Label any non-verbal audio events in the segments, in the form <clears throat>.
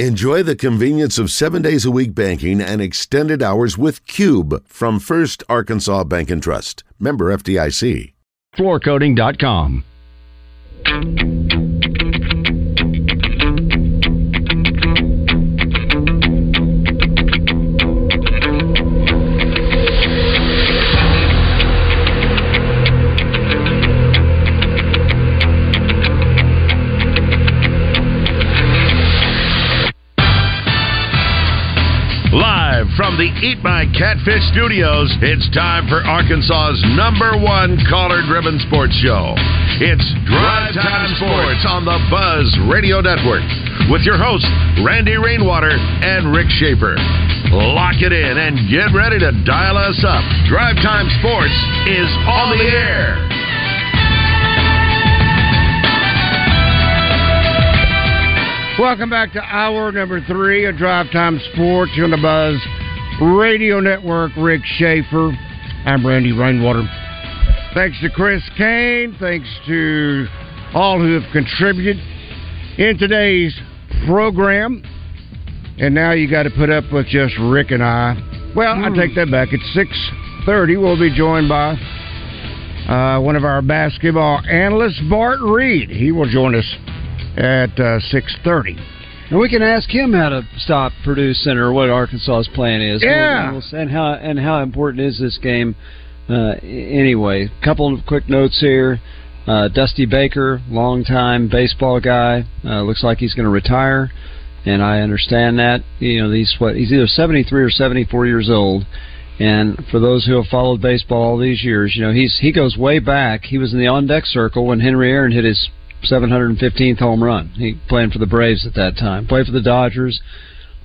Enjoy the convenience of seven days a week banking and extended hours with Cube from First Arkansas Bank and Trust. Member FDIC. Floorcoating.com. from the Eat My Catfish studios, it's time for Arkansas's number one collar driven sports show. It's Drive Time Sports on the Buzz Radio Network with your hosts, Randy Rainwater and Rick Schaefer. Lock it in and get ready to dial us up. Drive Time Sports is on the air. Welcome back to hour number three of Drive Time Sports here on the Buzz Radio Network. Rick Schaefer. I'm Randy Rainwater. Thanks to Chris Kane. Thanks to all who have contributed in today's program. And now you got to put up with just Rick and I. Well, I take that back. It's six thirty. We'll be joined by uh, one of our basketball analysts, Bart Reed. He will join us at uh, six thirty. And we can ask him how to stop Purdue Center, what Arkansas's plan is, Yeah. and, and how and how important is this game uh, anyway. Couple of quick notes here. Uh, Dusty Baker, longtime baseball guy, uh, looks like he's going to retire, and I understand that. You know, he's what he's either seventy three or seventy four years old. And for those who have followed baseball all these years, you know he's he goes way back. He was in the on deck circle when Henry Aaron hit his 715th home run. He playing for the Braves at that time. Played for the Dodgers.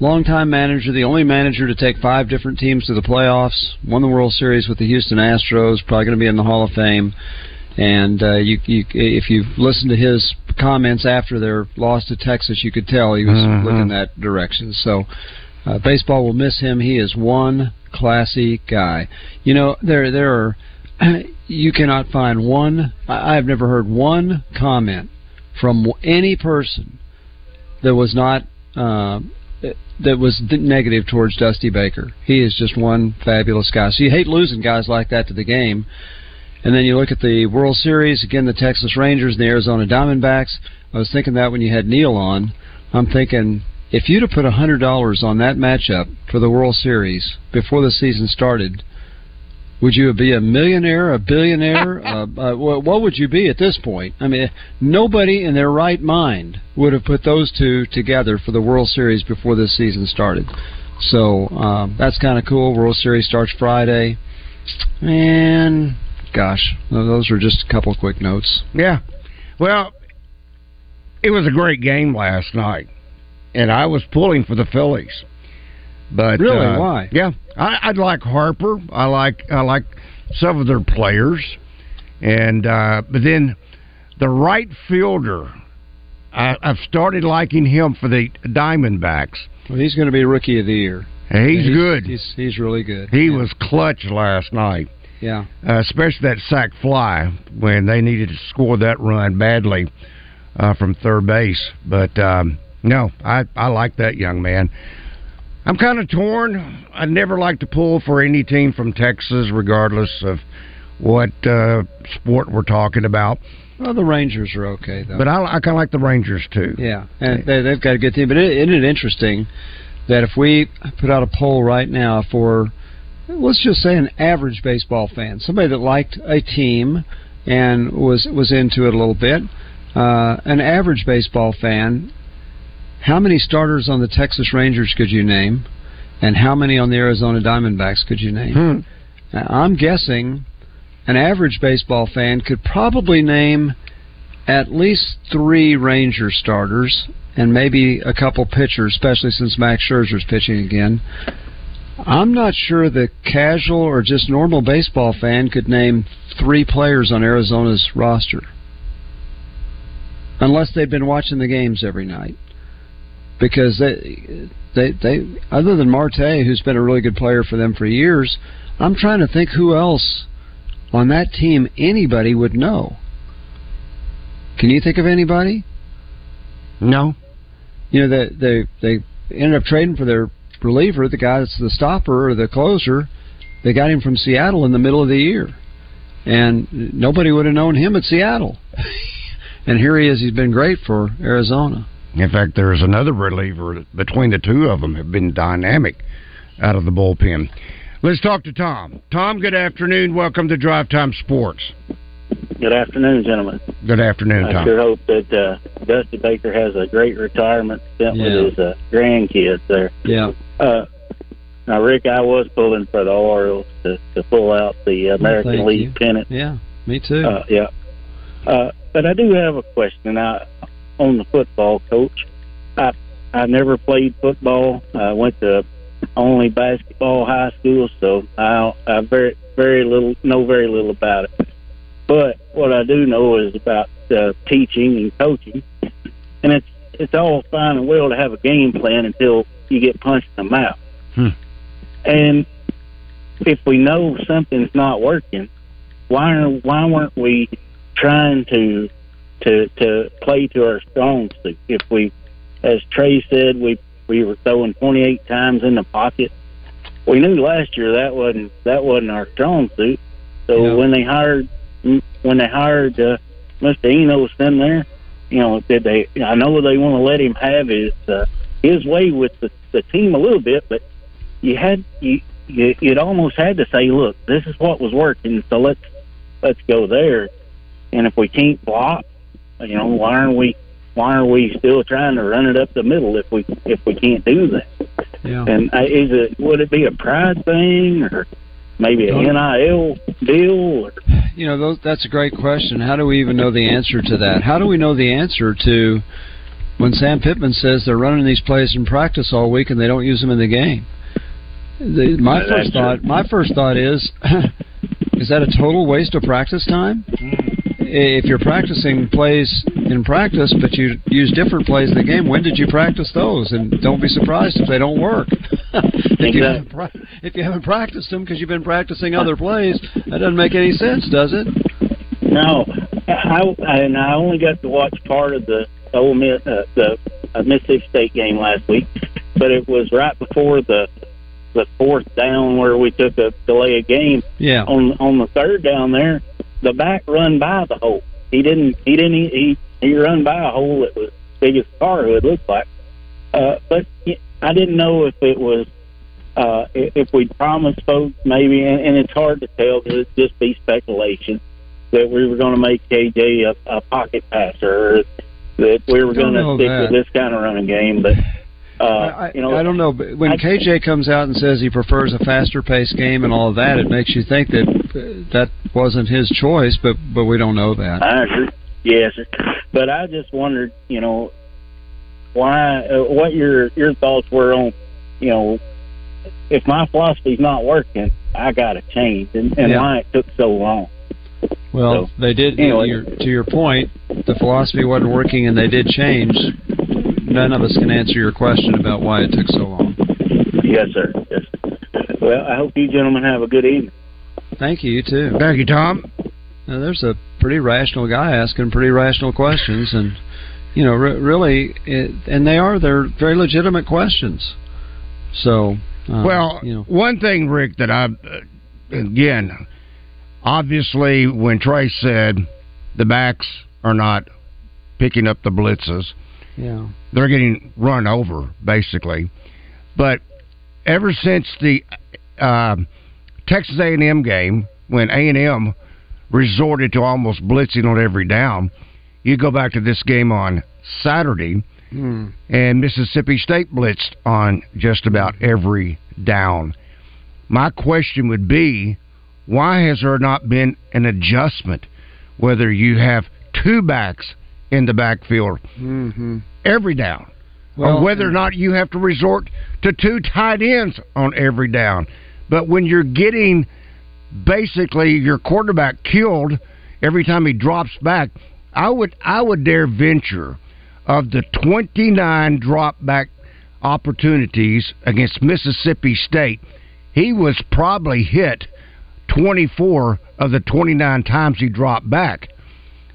Longtime manager, the only manager to take five different teams to the playoffs. Won the World Series with the Houston Astros. Probably going to be in the Hall of Fame. And uh, you, you, if you listened to his comments after their loss to Texas, you could tell he was Mhm. looking that direction. So, uh, baseball will miss him. He is one classy guy. You know, there there are <clears throat> you cannot find one. I have never heard one comment from any person that was not uh, that was negative towards Dusty Baker. He is just one fabulous guy. So you hate losing guys like that to the game. And then you look at the World Series again, the Texas Rangers and the Arizona Diamondbacks. I was thinking that when you had Neil on, I'm thinking if you'd have put a hundred dollars on that matchup for the World Series before the season started, would you be a millionaire, a billionaire? <laughs> uh, uh, what, what would you be at this point? I mean, nobody in their right mind would have put those two together for the World Series before this season started. So um, that's kind of cool. World Series starts Friday, and gosh, those are just a couple of quick notes. Yeah. Well, it was a great game last night, and I was pulling for the Phillies. But Really? uh, Why? Yeah, I, I like Harper. I like I like some of their players, and uh, but then the right fielder. I, I've started liking him for the Diamondbacks. Well, he's going to be Rookie of the Year. He's, good. He's he's really good. he Yeah. was clutch last night. Yeah. uh, especially that sac fly when they needed to score that run badly uh, from third base. But um, no, I I like that young man. I'm kind of torn. I never like to pull for any team from Texas, regardless of what uh, sport we're talking about. Well, the Rangers are okay though. But I, I kind of like the Rangers too. Yeah, and they, they've got a good team. But isn't it interesting that if we put out a poll right now for, let's just say, an average baseball fan, somebody that liked a team and was was into it a little bit, uh, an average baseball fan, how many starters on the Texas Rangers could you name, and how many on the Arizona Diamondbacks could you name? Hmm. I'm guessing an average baseball fan could probably name at least three Ranger starters and maybe a couple pitchers, especially since Max Scherzer's pitching again. I'm not sure the casual or just normal baseball fan could name three players on Arizona's roster. Unless they've been watching the games every night. Because they, they, they, other than Marte, who's been a really good player for them for years, I'm trying to think who else on that team anybody would know. Can you think of anybody? No. you know, they they they ended up trading for their reliever, the guy that's the stopper or the closer. They got him from Seattle in the middle of the year, and nobody would have known him at Seattle. <laughs> and here he is. He's been great for Arizona. In fact, there's another reliever between the two of them have been dynamic out of the bullpen. Let's talk to Tom. Tom, good afternoon. Welcome to Drive Time Sports. Good afternoon, gentlemen. Good afternoon, I Tom. sure hope that uh, Dusty Baker has a great retirement spent Yeah. with his uh, grandkids there. Yeah. Uh, now, Rick, I was pulling for the Orioles to, to pull out the American thank League you. pennant. Yeah, me too. Uh, yeah. Uh, but I do have a question I, on the football coach. I I never played football. I went to only basketball high school, so I I very very little know very little about it. But what I do know is about uh, teaching and coaching, and it's it's all fine and well to have a game plan until you get punched in the mouth. Hmm. And if we know something's not working, why are, why weren't we trying to to to play to our strong suit? If we, as Trey said, we we were throwing 28 times in the pocket. We knew last year that wasn't that wasn't our strong suit. So Yeah. when they hired when they hired uh, Mr. Enos in there, you know, did they? I know they want to let him have his uh, his way with the, the team a little bit, but you had you, you you'd almost had to say, look, this is what was working, so let's let's go there. And if we can't block, you know, why aren't we why are we still trying to run it up the middle if we if we can't do that? yeah. And uh, is it would it be a pride thing or maybe a NIL deal? Or, You know, those, that's a great question. How do we even know the answer to that? How do we know the answer to when Sam Pittman says they're running these plays in practice all week and they don't use them in the game? The, my first thought, my first thought is, <laughs> is that a total waste of practice time? If you're practicing plays in practice, but you use different plays in the game, when did you practice those? And don't be surprised if they don't work. <laughs> if, you haven't, if you haven't practiced them because you've been practicing other plays, that doesn't make any sense, does it? No, I, I and I only got to watch part of the Ole Miss, uh, the uh, Mississippi State game last week, but it was right before the the fourth down where we took a delay of game. Yeah. On on the third down there, the back run by the hole. He didn't. He didn't. He he run by a hole that was big as a car. It looked like. Uh, but I didn't know if it was uh, if we'd promised folks maybe, and, and it's hard to tell because it's just be speculation that we were going to make KJ a, a pocket passer, or that we were going to stick that. with this kind of running game. But uh, I, you know, I don't know. But when I- KJ comes out and says he prefers a faster paced game and all of that, it makes you think that uh, that wasn't his choice. But but we don't know that. I agree. Yes, but I just wondered, you know, why, uh, what your your thoughts were on, you know, if my philosophy's not working, I got to change, and, and Yeah. why it took so long. Well, So, they did. anyway. your, to your point, the philosophy wasn't working, and they did change. None of us can answer your question about why it took so long. Yes, sir. Yes. Well, I hope you gentlemen have a good evening. Thank you. You too. Thank you, Tom. Now, there's a pretty rational guy asking pretty rational questions, and you know, re- really, it, and they are they're very legitimate questions. So, uh, well, you know, one thing, Rick, that I uh, again, obviously, when Trey said the backs are not picking up the blitzes, yeah, they're getting run over basically. But ever since the uh, Texas A&M game, when A&M resorted to almost blitzing on every down, you go back to this game on Saturday, Hmm. and Mississippi State blitzed on just about every down. My question would be, why has there not been an adjustment? Whether you have two backs in the backfield mm-hmm. every down, Well, or whether or not you have to resort to two tight ends on every down. But when you're getting basically your quarterback killed every time he drops back, I would I would dare venture of the 29 drop back opportunities against Mississippi State, he was probably hit 24 of the 29 times he dropped back.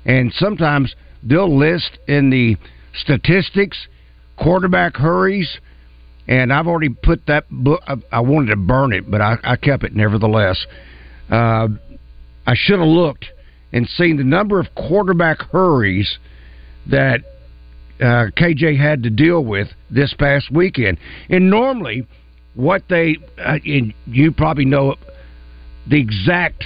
And sometimes they'll list in the statistics quarterback hurries, and I've already put that book. I, wanted to burn it, but I, I kept it nevertheless. Uh, I should have looked and seen the number of quarterback hurries that uh, KJ had to deal with this past weekend. And normally, what they uh, and you probably know the exact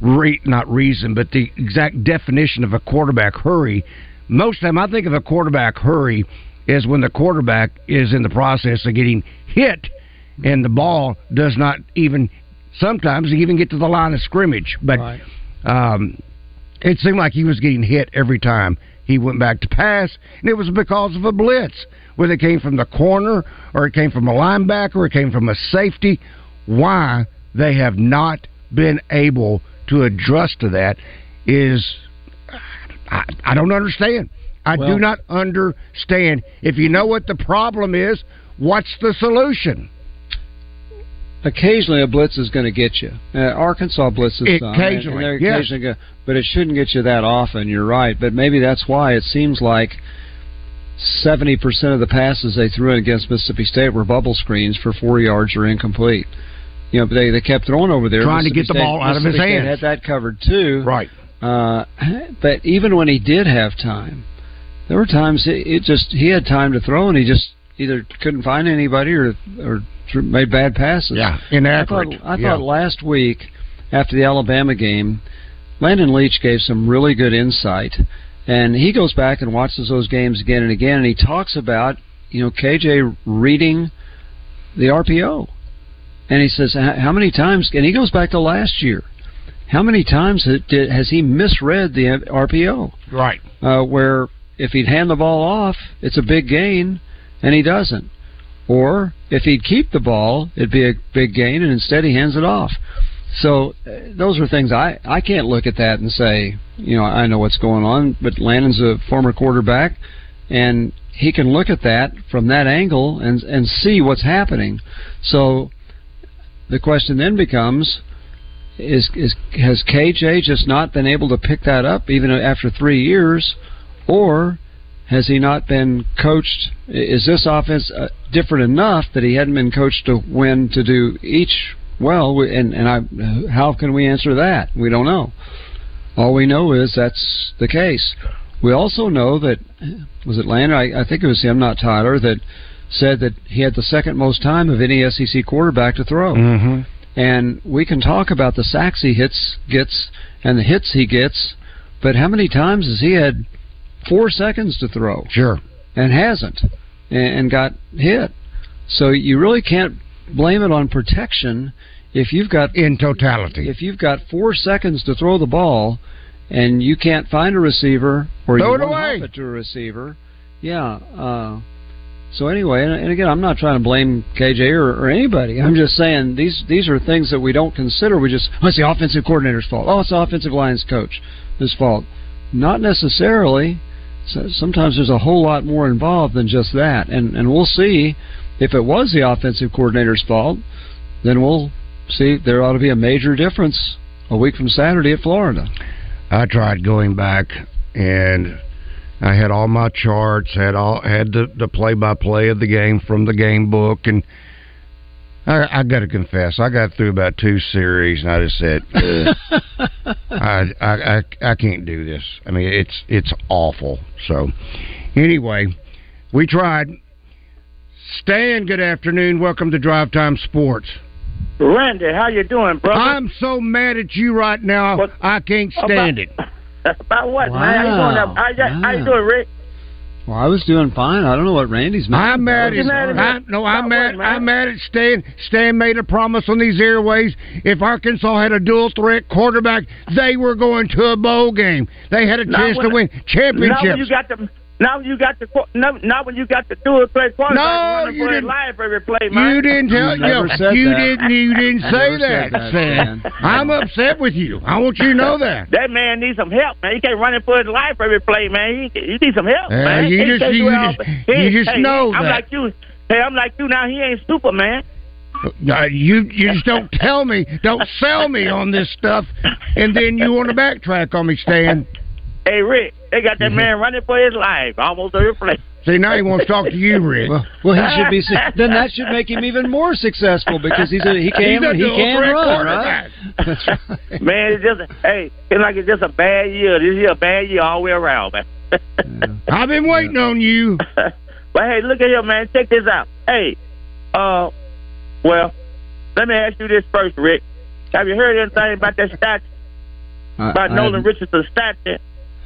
re- not reason, but the exact definition of a quarterback hurry. Most of the time, I think of a quarterback hurry is when the quarterback is in the process of getting hit, and the ball does not even sometimes even get to the line of scrimmage. But Right. um, it seemed like he was getting hit every time he went back to pass, and it was because of a blitz, whether it came from the corner or it came from a linebacker or it came from a safety. Why they have not been able to adjust to that is I, I don't understand. I Well- do not understand. If you know what the problem is, what's the solution? Occasionally, a blitz is going to get you. Uh, Arkansas blitzes some, and- Occasionally, and they're yeah. occasionally go, but it shouldn't get you that often. You're right, but maybe that's why it seems like seventy percent of the passes they threw in against Mississippi State were bubble screens for four yards or incomplete. You know, they they kept throwing over there, Trying to get the State- ball out of his hands. Had that covered too, Right. uh, but even when he did have time, there were times it, it just he had time to throw and he just either couldn't find anybody or or made bad passes. Yeah, I inaccurate. thought, I Yeah. thought last week after the Alabama game, Landon Leach gave some really good insight, and he goes back and watches those games again and again, and he talks about you know KJ reading the RPO, and he says how many times, and he goes back to last year. How many times has he misread the RPO? Right. uh, where if he'd hand the ball off, it's a big gain, and he doesn't. Or if he'd keep the ball, it'd be a big gain, and instead he hands it off. So uh, those are things I I can't look at that and say, you know, I know what's going on. But Landon's a former quarterback, and he can look at that from that angle and and see what's happening. So the question then becomes. Is is has KJ just not been able to pick that up even after three years, or has he not been coached? Is this offense uh, different enough that he hadn't been coached to win to do each well? And and I, how can we answer that? We don't know. All we know is that's the case. We also know that was it Landon? I, I think it was him, not Tyler, that said that he had the second most time of any SEC quarterback to throw. Mm-hmm. And we can talk about the sacks he hits gets and the hits he gets, but how many times has he had four seconds to throw Sure. and hasn't and, and got hit? So you really can't blame it on protection if you've got In totality. if you've got four seconds to throw the ball and you can't find a receiver or Throw you it away. it to a receiver, yeah. Uh, so anyway, and, and again, I'm not trying to blame KJ or, or anybody. I'm just saying these these are things that we don't consider. We just oh, it's the offensive coordinator's fault. Oh, it's the offensive line's coach his fault. Not necessarily. So sometimes there's a whole lot more involved than just that, and and we'll see if it was the offensive coordinator's fault. Then we'll see there ought to be a major difference a week from Saturday at Florida. I tried going back and I had all my charts, had all had the the play by play of the game from the game book, and I, I got to confess, I got through about two series, and I just said, <laughs> I, I I I can't do this. I mean, it's it's awful. So, anyway, we tried. Stan, good afternoon. Welcome to Drive Time Sports. Randy, how you doing, brother? I'm so mad at you right now. What- I can't stand it. About what, man? How you doing? Wow. How you, how you doing, Rick? Well, I was doing fine. I don't know what Randy's mad. I'm mad at mad at I, no, I'm About mad. what. I'm mad at Stan. Stan made a promise on these airways. If Arkansas had a dual threat quarterback, they were going to a bowl game. They had a Not chance when- to win Now when you championships. got the now when you got the qu- no, not when you got the dual threat quarterback No, running you for didn't- life every play, man. You didn't tell You you, you that. didn't you didn't You say that, that, Stan. Stan. I'm upset with you. I want you to know that. That man needs some help, man. He can't run for his life every play, man. He, he needs some help, Uh, man. you He just- can't you do it all- just- he- you just hey, know I'm that. like you. Hey, I'm like you now. He ain't Superman. Uh, you you just don't tell me, don't sell me on this stuff, and then you want to backtrack on me, Stan. Hey, Rick, they got that man running for his life, almost every place. See, now he wants to talk to you, Rick. Well, well, he should be. <laughs> Then that should make him even more successful because he's a, he can He's a he can run, right? That's right. <laughs> Man, it's just hey, it's like it's just a bad year. This year a bad year all the way around, man. I've been waiting on you. <laughs> but hey, look at here, man. Check this out. Hey, uh, well, let me ask you this first, Rick. Have you heard anything about that statue? I, about I Nolan have, Richardson's stat?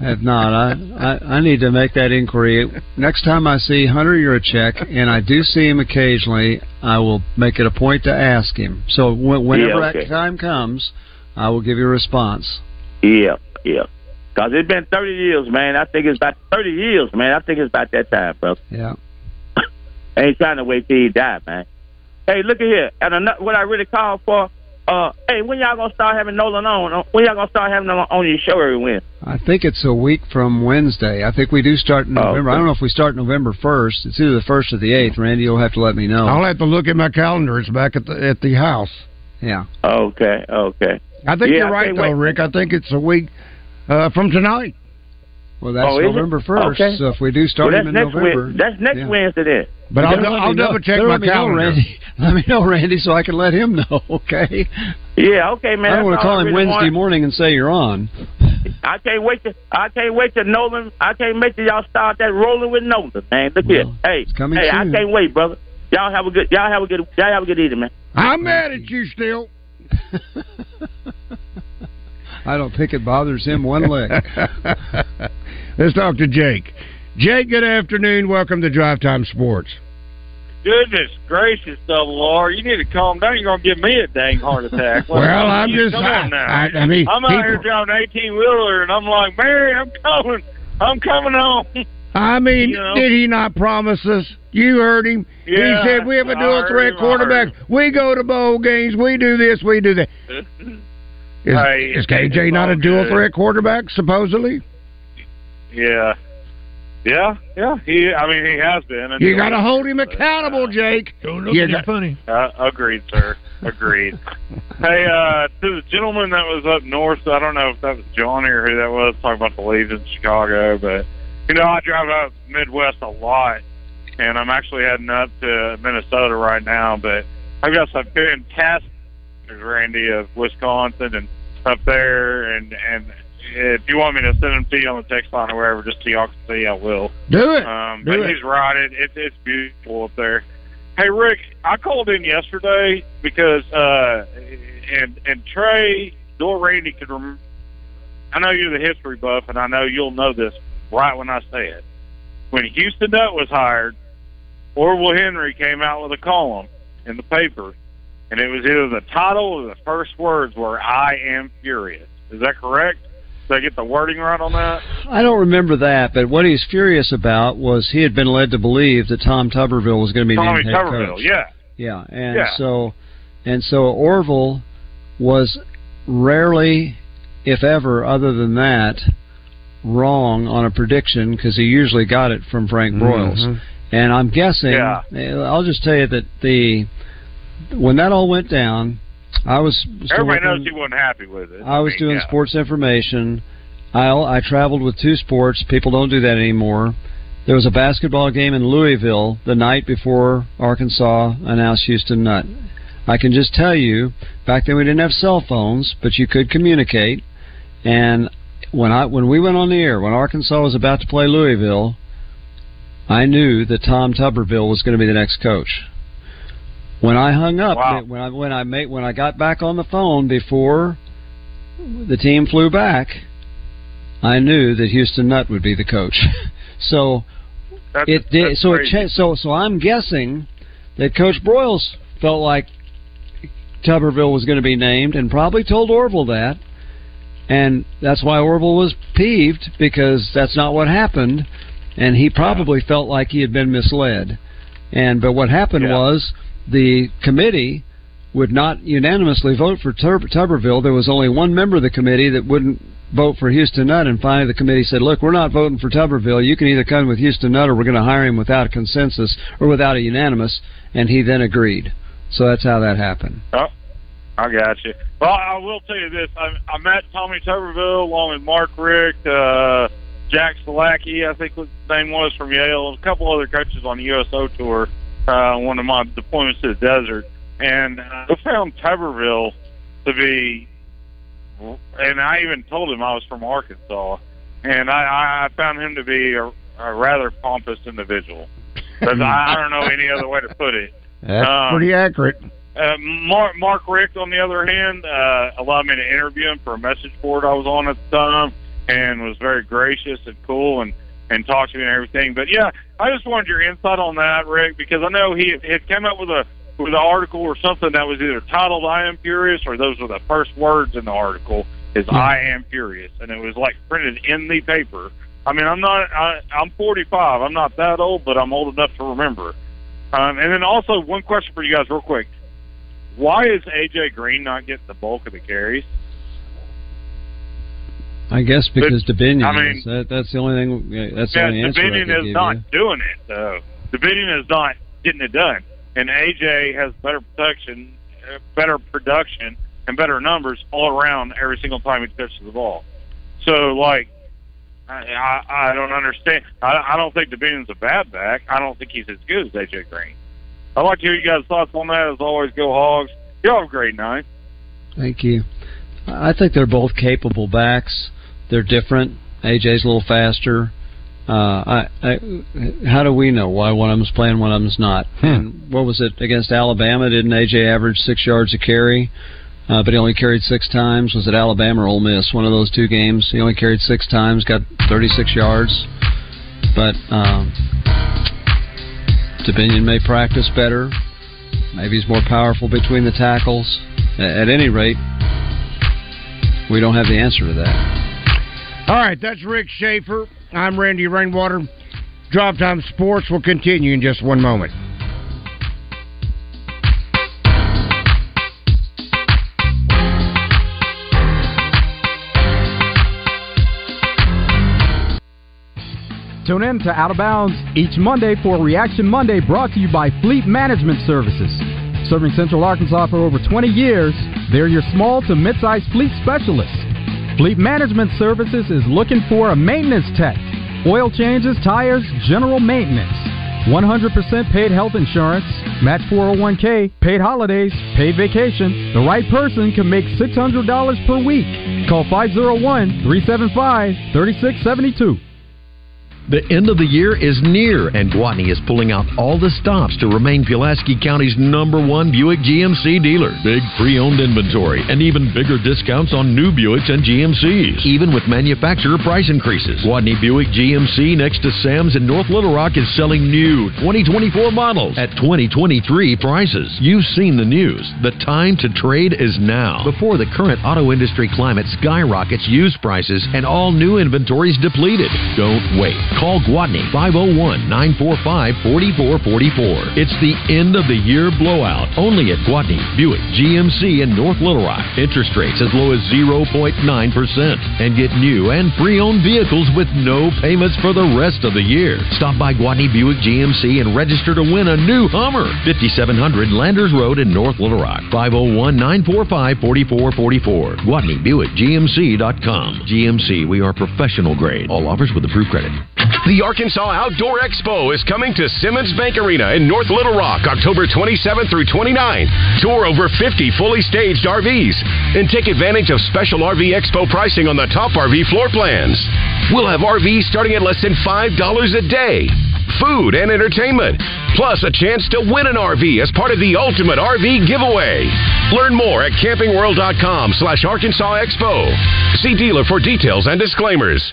There? have not. I, I I need to make that inquiry next time I see Hunter Yurachek, and I do see him occasionally. I will make it a point to ask him. So wh- whenever Yeah, okay. that time comes, I will give you a response. Yeah, yeah. Cause it's been thirty years, man. I think it's about thirty years, man. I think it's about that time, bro. Yeah. <coughs> I ain't trying to wait till he die, man. Hey, look at here. And another, what I really called for, uh, hey, when y'all gonna start having Nolan on? When y'all gonna start having him on your show every Wednesday? I think it's a week from Wednesday. I think we do start in Oh, November. I don't know if we start November first. It's either the first or the eighth. Randy, you'll have to let me know. I'll have to look at my calendar. It's back at the at the house. Yeah. Okay, okay. I think Yeah, you're right though, wait. Rick. I think it's a week uh, from tonight. Well, that's Oh, is it? November first. Okay. So if we do start well, him that's in next November, Wed- That's next yeah. Wednesday then. But I'll, Better do- let I'll double check my let me know, calendar. Randy. <laughs> Let me know, Randy, so I can let him know. <laughs> Okay. Yeah, okay, man. I don't want to call him really Wednesday wanted. morning and say you're on. I can't wait to I can't wait to Nolan. I can't wait till y'all start that rolling with Nolan, man. Look here, Well, hey, it's coming hey, I can't wait, brother. Y'all have a good. Y'all have a good. Y'all have a good evening, man. I'm mad at you still. <laughs> I don't think it bothers him one lick. Let's talk to Jake. Jake, good afternoon. Welcome to Drive Time Sports. Goodness gracious, Double R! You need to calm down. You're gonna give me a dang heart attack. <laughs> Well, I'm just. Come I, on now. I, I mean, I'm out here driving an 18 wheeler, and I'm like, Mary, I'm coming. I'm coming home. <laughs> I mean, You know? did he not promise us? You heard him. Yeah, he said we have a dual threat quarterback. We go to bowl games. We do this. We do that. <laughs> Is, Hey, is KJ not a dual good. threat quarterback? Supposedly, yeah, yeah, yeah. He, I mean, he has been. you got to hold him accountable, Jake. Don't look You at funny. Uh, agreed, sir. Agreed. <laughs> hey, uh, to the gentleman that was up north, I don't know if that was Johnny or who that was, talking about the leaves in Chicago, but, you know, I drive out Midwest a lot, and I'm actually heading up to Minnesota right now, but I've got some fantastic, pictures, Randy, of Wisconsin and up there, and, and if you want me to send them to you on the text line or wherever, just so y'all can see, I will. Do it. Um, Do but it. he's right. It, it, it's beautiful up there. Hey, Rick, I called in yesterday because uh, and and Trey or Randy could remember. I know you're the history buff, and I know you'll know this right when I say it. When Houston Nutt was hired, Orville Henry came out with a column in the paper, and it was either the title or the first words were "I am furious." Is that correct? Did I get the wording right on that? I don't remember that, but what he's furious about was he had been led to believe that Tom Tuberville was going to be Tommy named head Tuberville, coach. yeah. Yeah, and Yeah. so and so Orville was rarely, if ever, other than that, wrong on a prediction because he usually got it from Frank Broyles. Mhm. And I'm guessing. Yeah. I'll just tell you that the when that all went down, I was Everybody knows he wasn't happy with it. I was mean, doing yeah. sports information. I I traveled with two sports. People don't do that anymore. There was a basketball game in Louisville the night before Arkansas announced Houston Nutt. I can just tell you, back then we didn't have cell phones, but you could communicate. And when I when we went on the air, when Arkansas was about to play Louisville, I knew that Tom Tuberville was going to be the next coach. When I hung up, Wow. when I when I made when I got back on the phone before the team flew back, I knew that Houston Nutt would be the coach. <laughs> so That's, it did. So it changed. So so I'm guessing that Coach Broyles felt like Tuberville was going to be named, and probably told Orville that, and that's why Orville was peeved because that's not what happened, and he probably felt like he had been misled. And but what happened Yeah. was the committee would not unanimously vote for Tur- Tuberville. There was only one member of the committee that wouldn't vote for Houston Nutt, and finally the committee said, "Look, we're not voting for Tuberville. You can either come with Houston Nutt, or we're going to hire him without a consensus or without a unanimous." And he then agreed. So that's how that happened. Oh, I got you. Well, I will tell you this: I, I met Tommy Tuberville along with Mark Richt, uh, Jack Salaki, I think his name was from Yale, and a couple other coaches on the USO tour. Uh, one of my deployments to the desert, and uh, I found Tuberville to be, and I even told him I was from Arkansas, and I, I found him to be a, a rather pompous individual. But I, I don't know any other way to put it. That's Um, pretty accurate. uh, Mark, Mark Richt, on the other hand, uh, allowed me to interview him for a message board I was on at the time, and was very gracious and cool and and talked to me and everything. But yeah, I just wanted your insight on that, Rick, because I know he had come up with a with an article or something that was either titled "I am furious" or those were the first words in the article is "I am furious," and it was like printed in the paper. I mean, I'm not. I, I'm 45. I'm not that old, but I'm old enough to remember. Um, and then also one question for you guys, real quick. Why is AJ Green not getting the bulk of the carries? I guess because Dubinion. I mean- is. That, that's the only thing. That's the only answer Dubinion is not you. doing it though. Dubinion is not getting it done, and AJ has better protection, uh, better production, and better numbers all around every single time he touches the ball. So like, I I, I don't understand. I, I don't think Dubinion's a bad back. I don't think he's as good as AJ Green. I'd like to hear you guys' thoughts on that. As always, go Hogs. Y'all have a great night. Thank you. I think they're both capable backs. They're different. AJ's a little faster. Uh, I, I, how do we know why one of them's playing, one of them's not? And what was it against Alabama? Didn't AJ average six yards a carry? Uh, but he only carried six times. Was it Alabama or Ole Miss? One of those two games. He only carried six times, got 36 yards. But um, Dubinion may practice better. Maybe he's more powerful between the tackles. At any rate, we don't have the answer to that. All right, that's Rick Schaefer. I'm Randy Rainwater. Drive Time Sports will continue in just one moment. Tune in to Out of Bounds each Monday for Reaction Monday brought to you by Fleet Management Services. Serving Central Arkansas for over 20 years, they're your small to mid-sized fleet specialists. Fleet Management Services is looking for a maintenance tech. Oil changes, tires, general maintenance. 100% paid health insurance, match 401k, paid holidays, paid vacation. The right person can make $600 per week. Call 501 375 3672. The end of the year is near, and Gwatney is pulling out all the stops to remain Pulaski County's number one Buick GMC dealer. Big pre-owned inventory and even bigger discounts on new Buicks and GMCs, even with manufacturer price increases. Gwatney Buick GMC next to Sam's in North Little Rock is selling new 2024 models at 2023 prices. You've seen the news. The time to trade is now. Before the current auto industry climate skyrockets used prices and all new inventories depleted. Don't wait. Call Gwatney 501 945 4444. It's the end of the year blowout. Only at Gwatney Buick GMC in North Little Rock. Interest rates as low as 0.9%. And get new and pre owned vehicles with no payments for the rest of the year. Stop by Gwatney Buick GMC and register to win a new Hummer. 5700 Landers Road in North Little Rock. 501 945 4444. Gwatney Buick GMC.com. GMC, we are professional grade. All offers with approved credit. The Arkansas Outdoor Expo is coming to Simmons Bank Arena in North Little Rock October 27th through 29th. Tour over 50 fully staged RVs and take advantage of special RV Expo pricing on the top RV floor plans. We'll have RVs starting at less than $5 a day. Food and entertainment, plus a chance to win an RV as part of the Ultimate RV Giveaway. Learn more at campingworld.com slash Arkansas Expo. See dealer for details and disclaimers.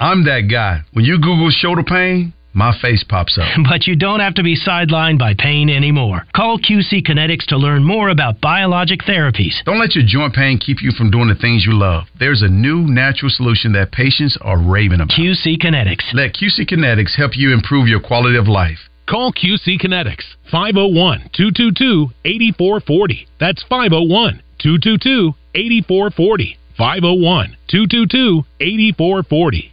I'm that guy. When you Google shoulder pain, my face pops up. <laughs> But you don't have to be sidelined by pain anymore. Call QC Kinetics to learn more about biologic therapies. Don't let your joint pain keep you from doing the things you love. There's a new natural solution that patients are raving about. QC Kinetics. Let QC Kinetics help you improve your quality of life. Call QC Kinetics 501 222 8440. That's 501 222 8440. 501 222 8440.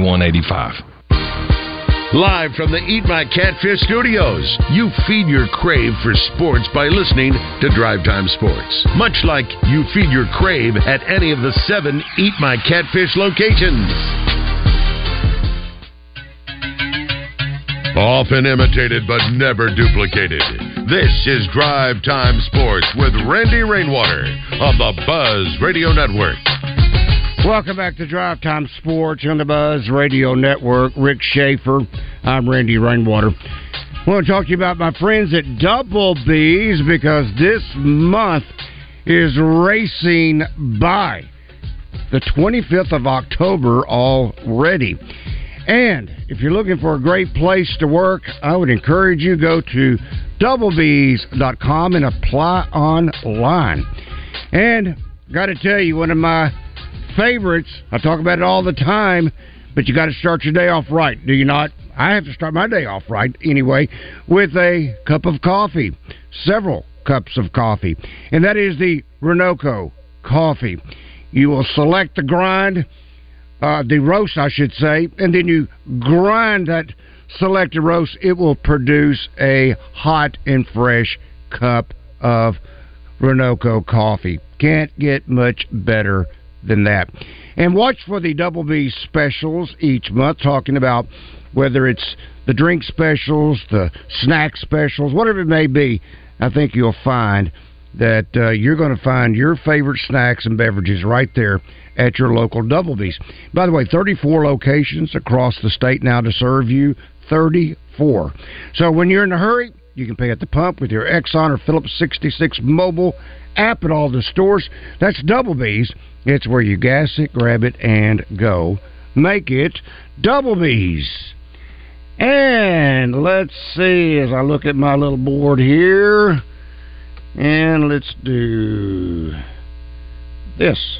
2185. Live from the Eat My Catfish studios, you feed your crave for sports by listening to Drive Time Sports. Much like you feed your crave at any of the seven Eat My Catfish locations. Often imitated but never duplicated. This is Drive Time Sports with Randy Rainwater on the Buzz Radio Network. Welcome back to Drive Time Sports on the Buzz Radio Network. Rick Schaefer. I'm Randy Rainwater. I want to talk to you about my friends at Double B's because this month is racing by the 25th of October already. And if you're looking for a great place to work, I would encourage you go to doublebees.com and apply online. And got to tell you, one of my favorites, I talk about it all the time, but you got to start your day off right, do you not? I have to start my day off right anyway with a cup of coffee, several cups of coffee, and that is the Renoco coffee. You will select the grind, uh, the roast, I should say, and then you grind that selected roast. It will produce a hot and fresh cup of Renoco coffee. Can't get much better than that. And watch for the Double B specials each month, talking about whether it's the drink specials, the snack specials, whatever it may be. I think you'll find that uh, you're going to find your favorite snacks and beverages right there at your local Double B's. By the way, 34 locations across the state now to serve you. 34. So when you're in a hurry, you can pay at the pump with your Exxon or Phillips 66 mobile app at all the stores. That's Double B's. It's where you gas it, grab it, and go. Make it Double B's. And let's see as I look at my little board here. And let's do this.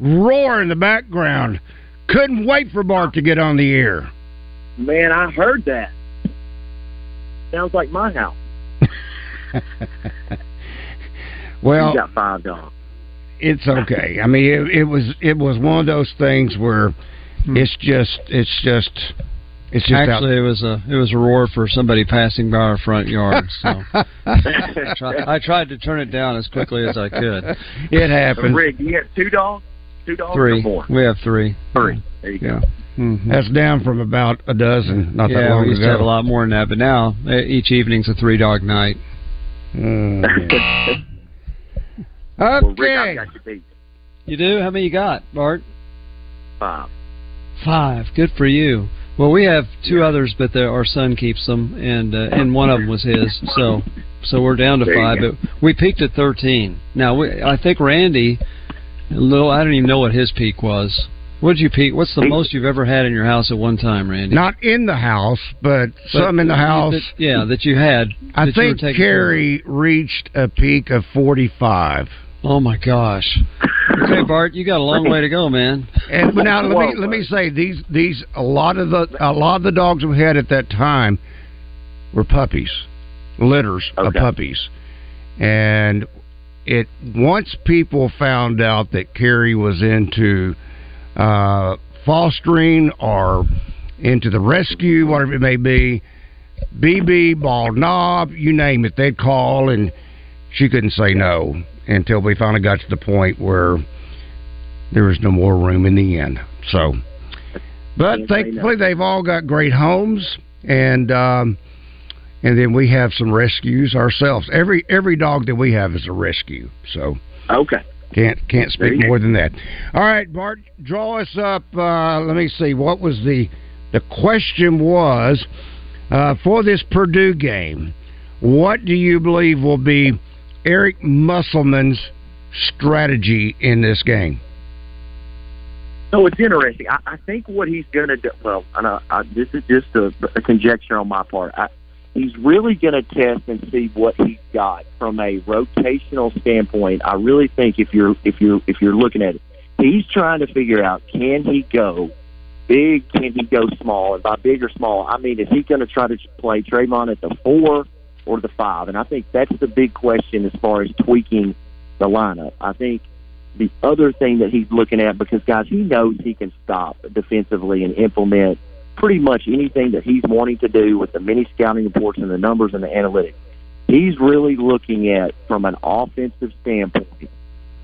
roar in the background. Couldn't wait for Bart to get on the air. Man, I heard that. Sounds like my house. <laughs> well, you got five dogs. It's okay. I mean, it, it was it was one of those things where hmm. it's just it's just it's just Actually, out. it was a it was a roar for somebody passing by our front yard. So <laughs> I, tried, I tried to turn it down as quickly as I could. It happened. Rick, you have two dogs? Two dogs Three. or more? We have three. Three. There you Yeah. go. Mhm. That's down from about a dozen not that yeah, long we used ago. to have a lot more than that, but now each evening's a three dog night. Mm. <laughs> Well, Rick, okay. you. You do? How many you got, Bart? Five. Five. Good for you. Well, we have two others, but the, our son keeps them, and uh, and one of them was his. So so we're down to There five. But we peaked at thirteen. Now we, I think Randy, a little. I don't even know what his peak was. What did you peak? What's the most you've ever had in your house at one time, Randy? Not in the house, but, But some in the house. that- yeah, that you had. I that think taking. Carrie reached a peak of forty-five. Oh my gosh. Okay, Bart, you got a long way to go, man. And but now let me let me say these these a lot of the a lot of the dogs we had at that time were puppies, litters of puppies, and it once people found out that Carrie was into uh, fostering or into the rescue, whatever it may be, Beebe, Bald Knob, you name it, they'd call and she couldn't say no until we finally got to the point where there was no more room in the inn. So, but thankfully they've all got great homes and um, and then we have some rescues ourselves. Every every dog that we have is a rescue. So Okay. can't can't speak more than that. All right, Bart, draw us up. Uh, let me see. What was the the question was uh, for this Purdue game? What do you believe will be Eric Musselman's strategy in this game? So it's interesting. I, I think what he's going to do. Well, I know, I, this is just a, a conjecture on my part. I, he's really going to test and see what he's got from a rotational standpoint. I really think if you're if you're if you're looking at it, he's trying to figure out can he go big, can he go small, and by big or small, I mean is he going to try to play Trevon at the four or the five? And I think that's the big question as far as tweaking the lineup. I think the other thing that he's looking at because guys he knows he can stop defensively and implement pretty much anything that he's wanting to do with the many scouting reports and the numbers and the analytics. He's really looking at from an offensive standpoint,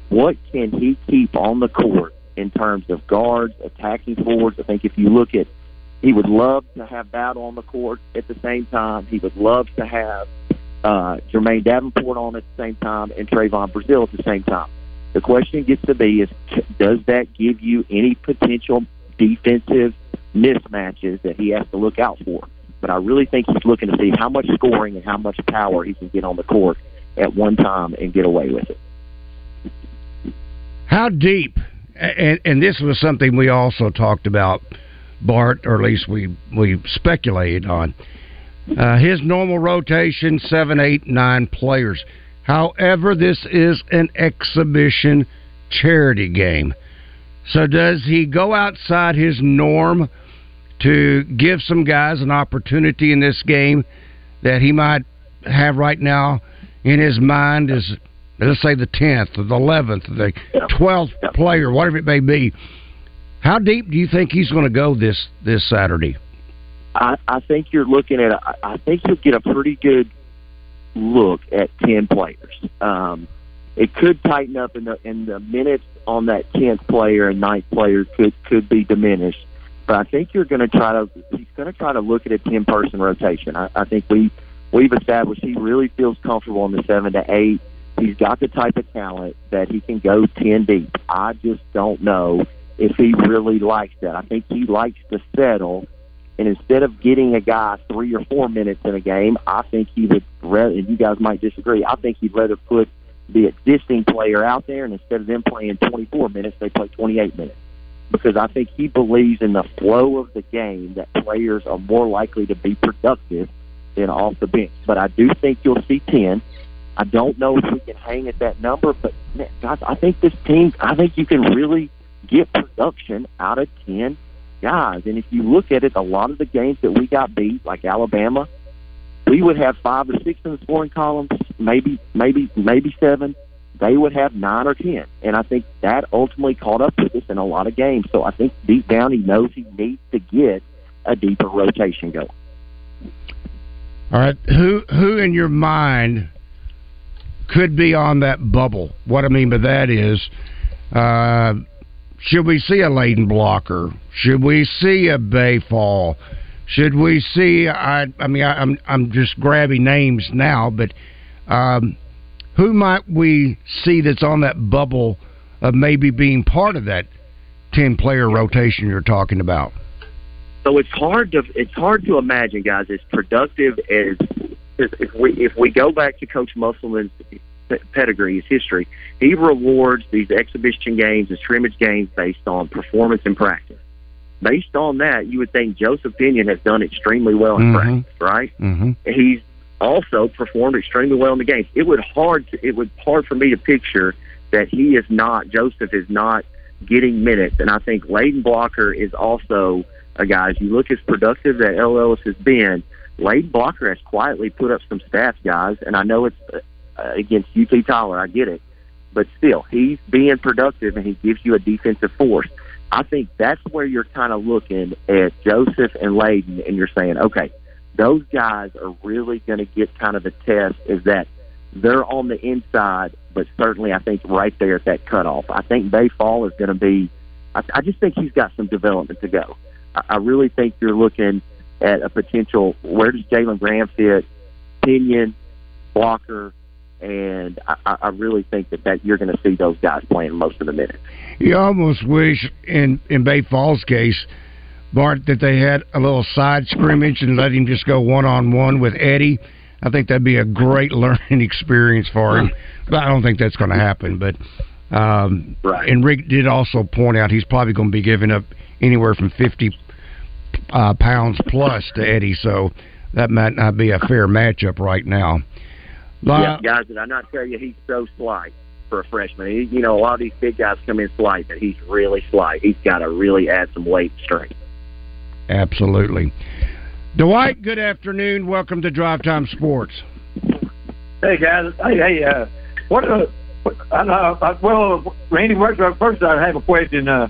what can he keep on the court in terms of guards, attacking forwards. I think if you look at he would love to have Battle on the court at the same time. He would love to have uh, Jeremiah Davenport on at the same time and Trevon Brazile at the same time. The question gets to be is does that give you any potential defensive mismatches that he has to look out for? But I really think he's looking to see how much scoring and how much power he can get on the court at one time and get away with it. How deep? And, and this was something we also talked about, Bart, or at least we we speculated on. Uh, his normal rotation seven, eight, nine players. However, this is an exhibition charity game. So does he go outside his norm to give some guys an opportunity in this game that he might have right now in his mind is let's say the tenth or the eleventh, the twelfth player, whatever it may be. How deep do you think he's going to go this this Saturday? I, I think you're looking at. I, I think you'll get a pretty good look at ten players. Um, it could tighten up in the in the minutes on that tenth player and ninth player could could be diminished. But I think you're going to try to. He's going to try to look at a ten person rotation. I, I think we we've established he really feels comfortable in the seven to eight. He's got the type of talent that he can go ten deep. I just don't know if he really likes that. I think he likes to settle and instead of getting a guy three or four minutes in a game, I think he would rather, and you guys might disagree, I think he'd rather put the existing player out there, and instead of them playing 24 minutes, they play 28 minutes. Because I think he believes in the flow of the game that players are more likely to be productive than off the bench. But I do think you'll see 10. I don't know if we can hang at that number, but man, guys, I think this team, I think you can really get production out of 10 guys. And if you look at it, a lot of the games that we got beat, like Alabama, we would have five or six in the scoring columns, maybe, maybe, maybe seven. They would have nine or ten, and I think that ultimately caught up with us in a lot of games. So I think deep down he knows he needs to get a deeper rotation going. All right, who who in your mind could be on that bubble? What I mean by that is, uh, should we see a Layden Blocker? Should we see a Baye Fall? Should we see? I I mean I, I'm I'm just grabbing names now, but um, who might we see that's on that bubble of maybe being part of that ten player rotation you're talking about? So it's hard to it's hard to imagine, guys, as productive as if we if we go back to Coach Musselman's pedigree, his history, he rewards these exhibition games and scrimmage games based on performance and practice. Based on that, you would think Joseph Pinion has done extremely well in Mhm. practice, right? Mm-hmm. He's also performed extremely well in the games. It would hard to, it would hard for me to picture that he is not Joseph is not getting minutes, and I think Layden Blocker is also a guy. As you look as productive that El Ellis has been, Lane Blocker has quietly put up some stats, guys, and I know it's uh, against UT Tyler. I get it, but still, he's being productive and he gives you a defensive force. I think that's where you're kind of looking at Joseph and Layden, and you're saying, okay, those guys are really going to get kind of a test. Is that they're on the inside, but certainly I think right there at that cutoff. I think Baye Fall is going to be. I, I just think he's got some development to go. I, I really think you're looking at a potential. Where does Jalen Graham fit? Pinion, Blocker, and I, I really think that, that you're going to see those guys playing most of the minutes. You almost wish, in in Baye Fall's case, Bart, that they had a little side scrimmage and let him just go one on one with Eddie. I think that'd be a great <laughs> learning experience for him. But I don't think that's going to happen. But um, right. and Rick did also point out he's probably going to be giving up anywhere from fifty uh, pounds plus to Eddie, so that might not be a fair matchup right now. yeah, guys, did I not tell you he's so slight for a freshman? He, you know, a lot of these big guys come in slight, but he's really slight. He's got to really add some weight and strength. Absolutely. Dwight, good afternoon. Welcome to Drive Time Sports. Hey guys, hey hey, uh, what? Uh, I know. Uh, well, Randy, first, first I have a question. Uh,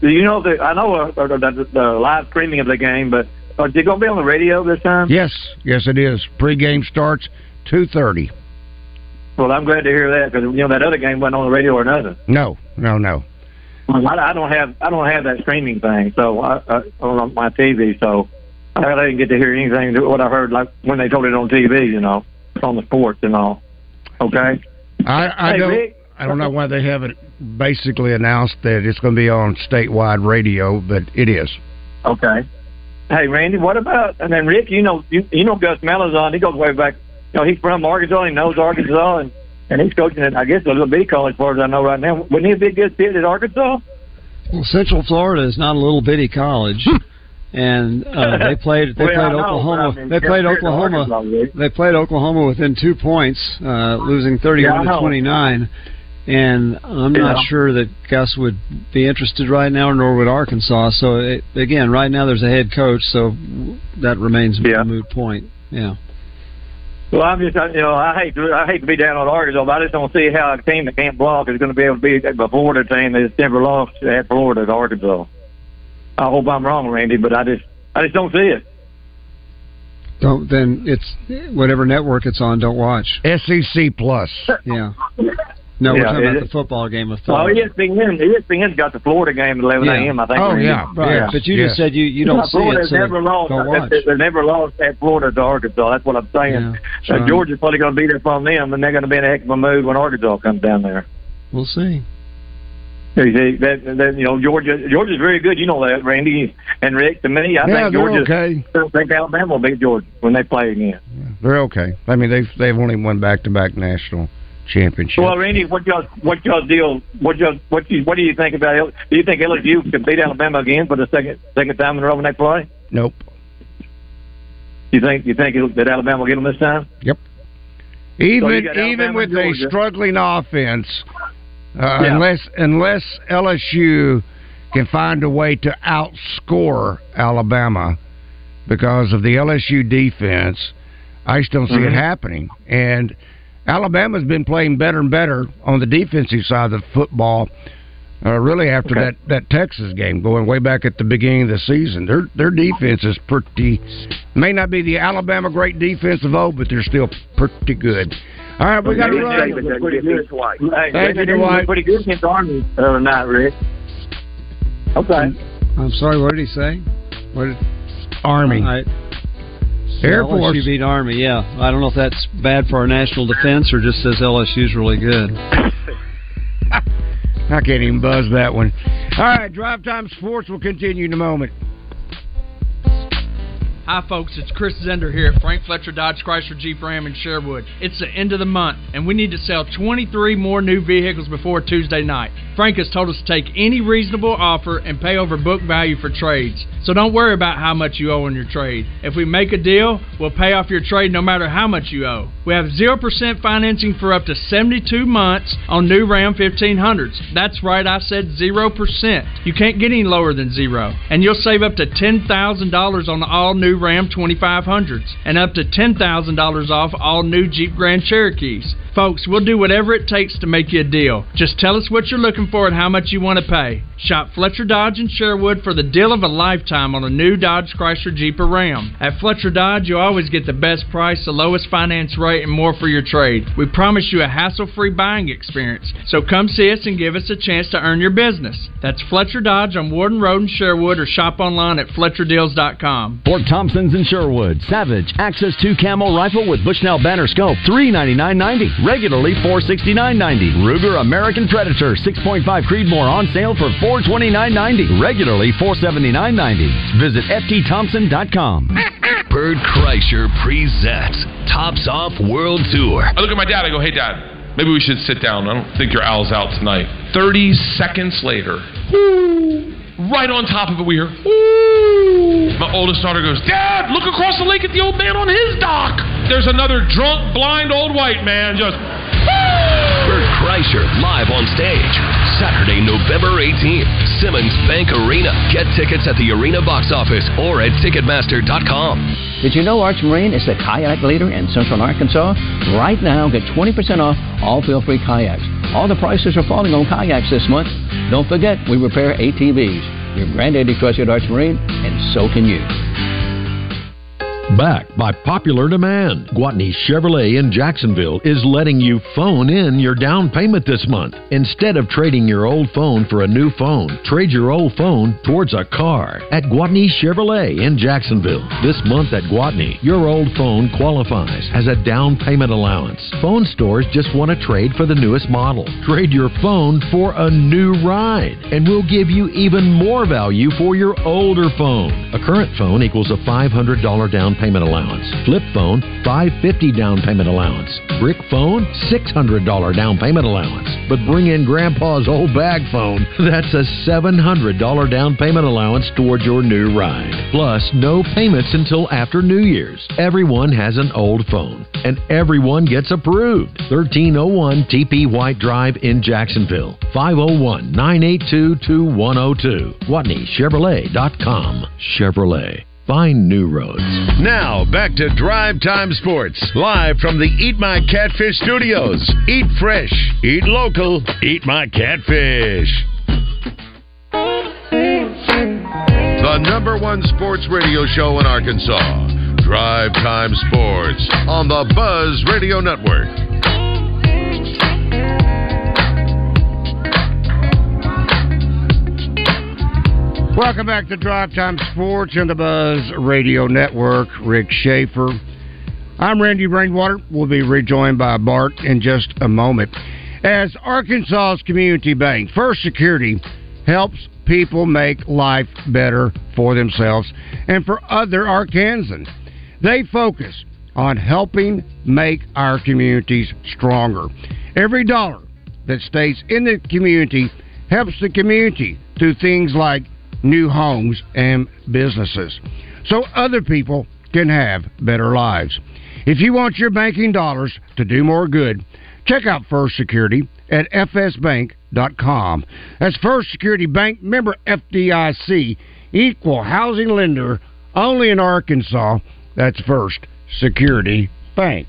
do you know that I know uh, the, the live streaming of the game, but uh, is it going to be on the radio this time? Yes, yes, it is. Pre-game starts two thirty. Well, I'm glad to hear that because you know that other game wasn't on the radio or nothing. No, no, no. I, I don't have I don't have that streaming thing, so I, I on my TV, so I didn't get to hear anything what I heard like when they told it on TV, you know, on the sports and all. Okay. I I hey, don't I don't know why they haven't basically announced that it's going to be on statewide radio, but it is. Okay. Hey Randy, what about and then Rick? You know you, you know Gus Malzahn. He goes way back. You know he's from Arkansas. He knows Arkansas, and and he's coaching at I guess a little bitty college, as far as I know right now. Wouldn't he be a good fit at Arkansas? Well, Central Florida is not a little bitty college. and uh, they played they Well, played know, Oklahoma. I mean, they played Oklahoma. Arkansas, They played Oklahoma within two points, uh, losing thirty-one know. to twenty-nine. And I'm Yeah. not sure that Gus would be interested right now, nor would Arkansas. So it, again, right now there's a head coach, so that remains a moot point. Yeah. Well, I'm just, you know, I hate to, I hate to be down on Arkansas, but I just don't see how a team that can't block is going to be able to beat a Florida team that's never lost at Florida at Arkansas. I hope I'm wrong, Randy, but I just, I just don't see it. Don't then it's whatever network it's on. Don't watch. SEC plus. Yeah. <laughs> No, we're talking about it- the football game of Well, Florida. ESPN, ESPN's got the Florida game at 11 Yeah. a.m. I think. Oh, Randy. yeah, right. But you just said you- you don't Yeah, see Florida's it, so never lost. don't watch. They never lost at Florida to Arkansas. That's what I'm saying. Yeah, Uh, right. Georgia's probably going to beat up on them, and they're going to be in a heck of a mood when Arkansas comes down there. We'll see. You see, that, that you know, Georgia, Georgia's very good. You know that, Randy and Rick. To me, I Yeah, think they're Georgia. okay. I think Alabama will beat Georgia when they play again. They're okay. I mean, they've they've only won back to back national championships. Well, Randy, what y'all, what y'all deal? What y'all, what you, what do you think about? Do you think LSU can beat Alabama again for the second second time in a row when they play? Nope. You think you think that Alabama will get them this time? Yep. Even got even with a struggling offense, uh, Yeah. unless unless LSU can find a way to outscore Alabama because of the LSU defense, I just don't see it Mhm. happening. And Alabama's been playing better and better on the defensive side of the football. Uh, really, after Okay. that, that Texas game, going way back at the beginning of the season, their their defense is pretty. May not be the Alabama great defense of old, but they're still pretty good. All right, we got to run. Davis was pretty good. Hey, Thank you, David Davis Dwight. Pretty good against Army the other night, Rick. Okay. I'm sorry. What did he say? What did Army. Air LSU Force. beat Army. Yeah, I don't know if that's bad for our national defense or just says LSU's really good. <laughs> I can't even buzz that one. All right, Drive Time Sports will continue in a moment. Hi, folks. It's Chris Zender here at Frank Fletcher Dodge Chrysler Jeep Ram in Sherwood. It's the end of the month, and we need to sell 23 more new vehicles before Tuesday night. Frank has told us to take any reasonable offer and pay over book value for trades. So don't worry about how much you owe on your trade. If we make a deal, we'll pay off your trade no matter how much you owe. We have 0% financing for up to 72 months on new Ram 1500s. That's right, I said 0%. You can't get any lower than zero. And you'll save up to $10,000 on all new Ram 2500s and up to $10,000 off all new Jeep Grand Cherokees. Folks, we'll do whatever it takes to make you a deal. Just tell us what you're looking for and how much you want to pay. Shop Fletcher Dodge in Sherwood for the deal of a lifetime on a new Dodge Chrysler Jeep or Ram. At Fletcher Dodge, you always get the best price, the lowest finance rate, and more for your trade. We promise you a hassle-free buying experience. So come see us and give us a chance to earn your business. That's Fletcher Dodge on Warden Road in Sherwood or shop online at FletcherDeals.com. Fort Thompson's in Sherwood. Savage Axis 2 Camel Rifle with Bushnell Banner Scope, $399.90. Regularly $469.90. Ruger American Predator 6.5 Creedmoor on sale for $429.90. Regularly $479.90. Visit ftthompson.com. Bert Kreischer presents Tops Off World Tour. I look at my dad. I go, "Hey, Dad, maybe we should sit down. I don't think your owl's out tonight." Thirty seconds later, whoo, right on top of it, we hear. Whoo. My oldest daughter goes, "Dad, look across the lake at the old man on his dock." There's another drunk, blind old white man just. Bert Kreischer live on stage Saturday, November 18th, Simmons Bank Arena. Get tickets at the arena box office or at Ticketmaster.com. Did you know Arch Marine is the kayak leader in central Arkansas? Right now, get 20% off all Feelfree kayaks. All the prices are falling on kayaks this month. Don't forget, we repair ATVs. Your granddaddy trusted Arch Marine, and so can you. Back by popular demand, Gwatney Chevrolet in Jacksonville is letting you phone in your down payment this month. Instead of trading your old phone for a new phone, trade your old phone towards a car at Gwatney Chevrolet in Jacksonville. This month at Gwatney, your old phone qualifies as a down payment allowance. Phone stores just want to trade for the newest model. Trade your phone for a new ride, and we'll give you even more value for your older phone. A current phone equals a $500 down payment allowance. Flip phone, 550 down payment allowance. Brick phone, $600 down payment allowance. But bring in grandpa's old bag phone, <laughs> that's a $700 down payment allowance towards your new ride. Plus, no payments until after New Year's. Everyone has an old phone, and everyone gets approved. 1301 TP White Drive in Jacksonville. 501 982 2102. GwatneyChevrolet.com. Chevrolet. Find new roads. Now, back to Drive Time Sports, live from the Eat My Catfish studios. Eat fresh, eat local, eat my catfish. The number one sports radio show in Arkansas. Drive Time Sports on the Buzz Radio Network. Welcome back to Drive Time Sports and the Buzz Radio Network. Rick Shaeffer. I'm Randy Rainwater. We'll be rejoined by Bart in just a moment. As Arkansas's community bank, First Security helps people make life better for themselves and for other Arkansans. They focus on helping make our communities stronger. Every dollar that stays in the community helps the community through things like new homes and businesses so other people can have better lives. If you want your banking dollars to do more good, check out First Security at fsbank.com. That's First Security Bank, member FDIC, equal housing lender, only in Arkansas. That's First Security Bank.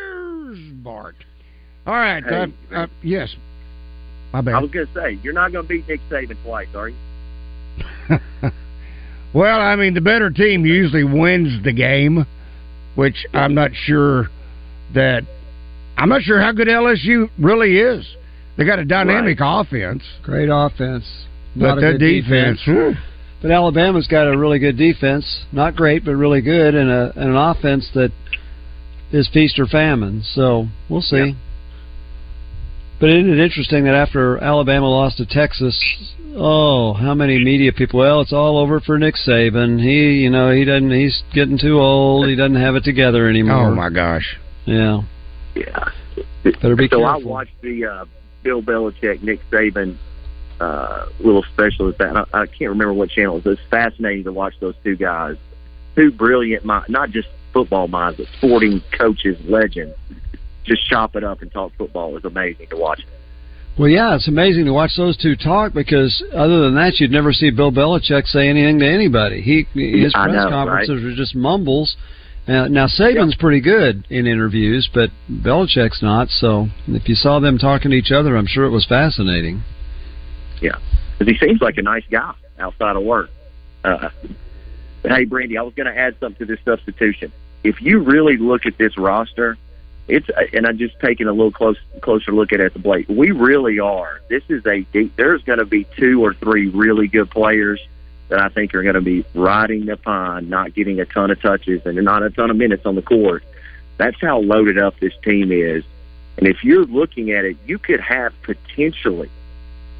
All right. Hey, uh, uh, yes. My bad. I was going to say, you're not going to beat Nick Saban twice, are you? <laughs> well, I mean, the better team usually wins the game, which I'm not sure that. I'm not sure how good LSU really is. They got a dynamic offense. Great offense. But Not a their good defense, whew. But Alabama's got a really good defense. Not great, but really good, and, a, and an offense that is feast or famine. So we'll see. But isn't it interesting that after Alabama lost to Texas, oh, how many media people? Well, it's all over for Nick Saban. He, you know, he doesn't. He's getting too old. He doesn't have it together anymore. Oh my gosh. Yeah. Yeah. Better be so careful. I watched the uh, Bill Belichick, Nick Saban uh, little special with that. I, I can't remember what channel it was. It's fascinating to watch those two guys, two brilliant minds, not just football minds, but sporting coaches, legends. Just chop it up and talk football. It was amazing to watch. Well, yeah, it's amazing to watch those two talk because other than that, you'd never see Bill Belichick say anything to anybody. He his press know, conferences right? are just mumbles. Uh, now Saban's pretty good in interviews, but Belichick's not. So if you saw them talking to each other, I'm sure it was fascinating. Yeah, because he seems like a nice guy outside of work. Uh, but hey, Brandy, I was going to add something to this substitution. If you really look at this roster, it's and I'm just taking a little close closer look at it at the plate. We really are. This is a deep. There's going to be two or three really good players that I think are going to be riding the pine, not getting a ton of touches and not a ton of minutes on the court. That's how loaded up this team is. And if you're looking at it, you could have potentially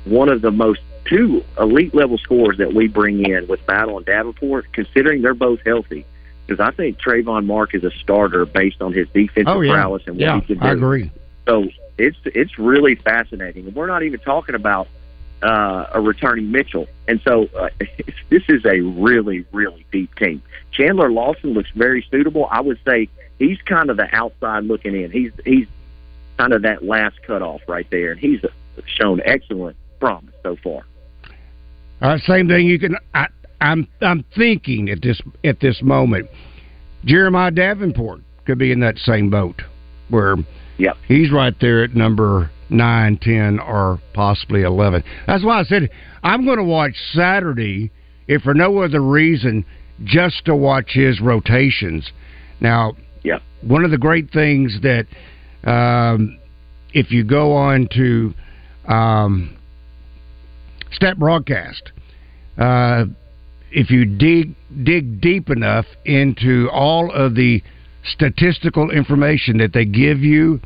one of the most two elite level scores that we bring in with Battle and Davenport, considering they're both healthy. Because I think Tramon Mark is a starter based on his defensive Oh yeah. prowess and what yeah, he can do. I agree. So it's it's really fascinating. And we're not even talking about uh, a returning Mitchell. And so uh, <laughs> this is a really, really deep team. Chandler Lawson looks very suitable. I would say he's kind of the outside looking in. He's he's kind of that last cutoff right there, and he's shown excellent promise so far. Uh, same thing. You can. I, I'm. I'm thinking at this at this moment, Jeremiah Davenport could be in that same boat, where yep. he's right there at number nine, ten, or possibly eleven. That's why I said I'm going to watch Saturday, if for no other reason, just to watch his rotations. Now, yeah, one of the great things that um, if you go on to um, Step Broadcast, uh, if you dig dig deep enough into all of the statistical information that they give you,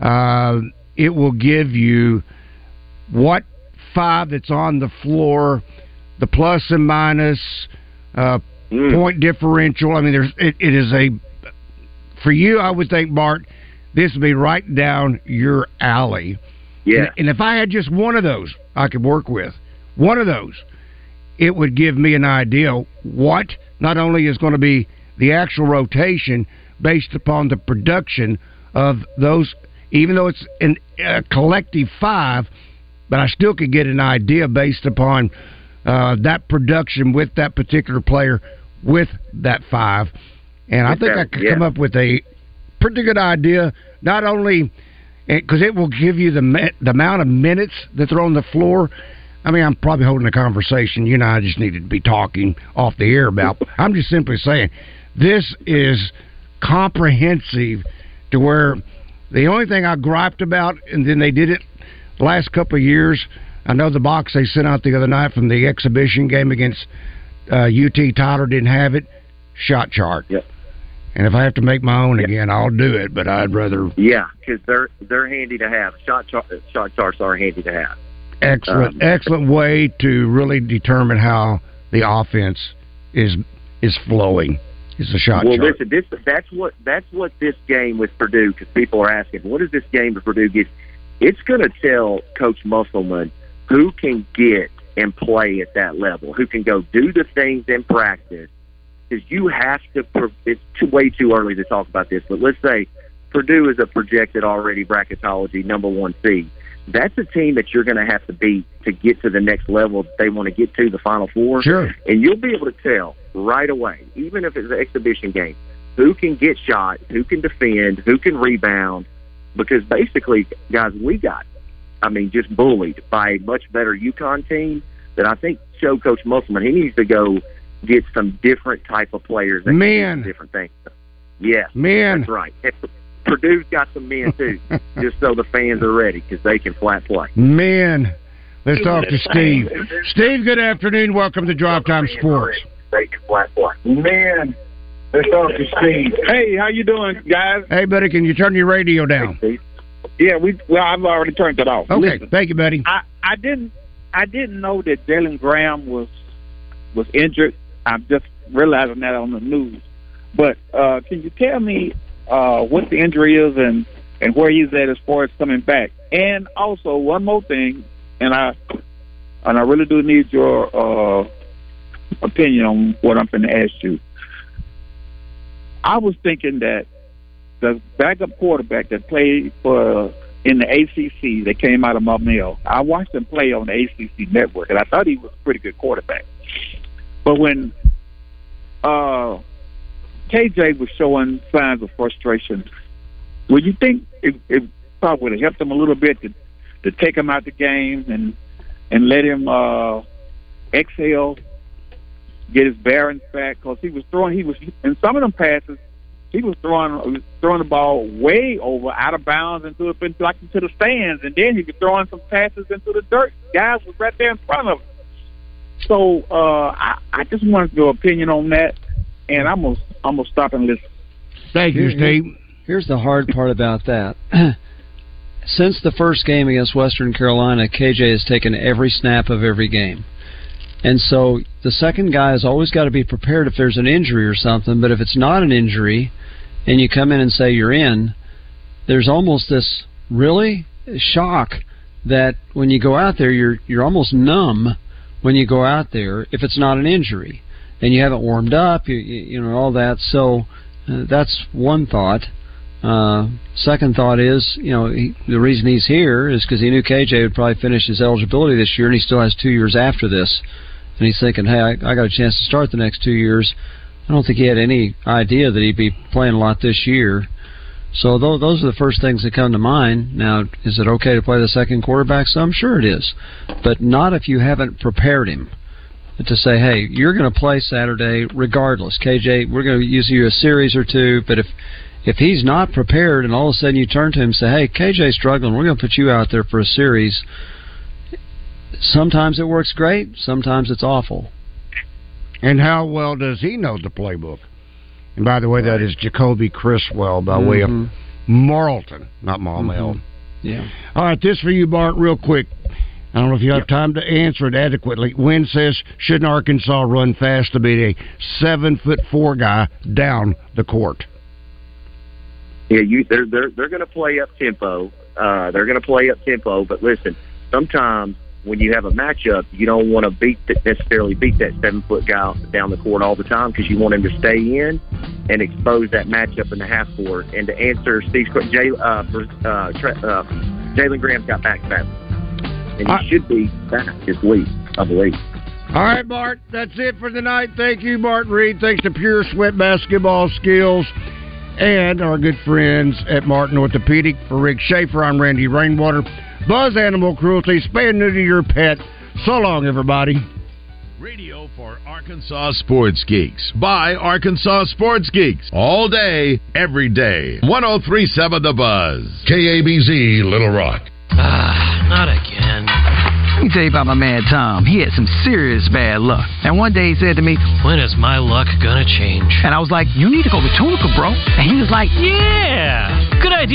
uh, it will give you what five that's on the floor, the plus and minus, uh, point differential. I mean, there's it, it is a for you. I would think, Bart, this would be right down your alley. Yeah. And, and if I had just one of those, I could work with one of those. It would give me an idea what not only is going to be the actual rotation based upon the production of those, even though it's an, a collective five, but I still could get an idea based upon uh, that production with that particular player with that five. And I think I could yeah. come up with a pretty good idea, not only because it will give you the the amount of minutes that they're on the floor. I mean, I'm probably holding a conversation. You and I just needed to be talking off the air about. <laughs> I'm just simply saying this is comprehensive to where the only thing I griped about, and then they did it the last couple of years. I know the box they sent out the other night from the exhibition game against uh, UT Tyler didn't have it. Shot chart. Yep. And if I have to make my own again, I'll do it. But I'd rather Yeah, because they're they're handy to have. Shot char- shot charts are handy to have. Excellent, Um, excellent way to really determine how the offense is is flowing. Is the shot well, chart. listen, this that's what that's what this game with Purdue. Because people are asking, what does this game with Purdue get? It's going to tell Coach Musselman who can get and play at that level, who can go do the things in practice. Because you have to. It's too, way too early to talk about this, but let's say Purdue is a projected already bracketology number one seed. That's a team that you're going to have to beat to get to the next level that they want to get to, the Final Four. Sure. And you'll be able to tell right away, even if it's an exhibition game, who can get shot, who can defend, who can rebound. Because basically, guys, we got, I mean, just bullied by a much better UConn team that I think show Coach Musselman he needs to go get some different type of players. That Man. different things. Yes, Man. that's right. <laughs> Purdue's got some men too, <laughs> just so the fans are ready because they can flat play. Man, let's talk to Steve. Steve, good afternoon. Welcome to Drive Time Sports. They can flat play. Man, let's talk to Steve. Hey, how you doing, guys? Hey, buddy, can you turn your radio down? Yeah, we. Well, I've already turned it off. Okay, Listen, thank you, buddy. I, I didn't. I didn't know that Jalen Graham was was injured. I'm just realizing that on the news. But uh, can you tell me uh, what the injury is and and where he's at as far as coming back? And also one more thing, and I and I really do need your uh, opinion on what I'm going to ask you. I was thinking that the backup quarterback that played for in the ACC that came out of Maumelle, I watched him play on the ACC network, and I thought he was a pretty good quarterback. But when uh, KJ was showing signs of frustration, would you think it, it probably would have helped him a little bit to to take him out the game and and let him uh, exhale, get his bearings back? Because he was throwing, he was in some of them passes he was throwing throwing the ball way over out of bounds into the into, like into the stands, and then he was throwing some passes into the dirt. Guys was right there in front of him. So uh, I I just wanted your opinion on that, and I'm gonna I'm gonna stop and listen. Thank you, Steve. Here's the hard part about that. <clears throat> Since the first game against Western Carolina, KJ has taken every snap of every game. And so the second guy has always got to be prepared if there's an injury or something. But if it's not an injury, and you come in and say you're in, there's almost this really shock that when you go out there, you're you're almost numb when you go out there if it's not an injury, and you haven't warmed up, you you know all that. So uh, that's one thought. Uh, second thought is, you know, he, the reason he's here is because he knew KJ would probably finish his eligibility this year, and he still has two years after this. And he's thinking, hey, I, I got a chance to start the next two years. I don't think he had any idea that he'd be playing a lot this year. So th- those are the first things that come to mind. Now, is it okay to play the second quarterback? Some sure it is, but not if you haven't prepared him to say, hey, you're going to play Saturday regardless. KJ, we're going to use you a series or two, but if if he's not prepared and all of a sudden you turn to him and say, hey, KJ's struggling, we're going to put you out there for a series. Sometimes it works great, sometimes it's awful. And how well does he know the playbook? And by the way, that is Jacoby Criswell by way of Mm-hmm. Marlton, not Maumelle. Mhm. Yeah. All right, this for you, Bart, real quick. I don't know if you have time to answer it adequately. Wynn says, shouldn't Arkansas run fast to beat a seven foot four guy down the court? Yeah, you they're they're they're going to play up tempo. Uh, they're going to play up tempo. But listen, sometimes when you have a matchup, you don't want to beat that necessarily beat that seven foot guy down the court all the time because you want him to stay in and expose that matchup in the half court. And to answer Steve's question, Jay, uh, for, uh, Tra- uh, Jalen Graham's got back back, and he should be back this week, I believe. All right, Bart, that's it for tonight. Thank you, Bart Reed. Thanks to Pure Sweat Basketball Skills and our good friends at Martin Orthopedic. For Rick Shaeffer, I'm Randy Rainwater. Buzz Animal Cruelty, spay and neuter your pet. So long, everybody. Radio for Arkansas Sports Geeks by Arkansas Sports Geeks. All day, every day. 1037 The Buzz. KABZ Little Rock. Ah, not again. Let me tell you about my man Tom. He had some serious bad luck. And one day he said to me, When is my luck gonna change? And I was like, You need to go to Tunica, bro. And he was like, Yeah, good idea.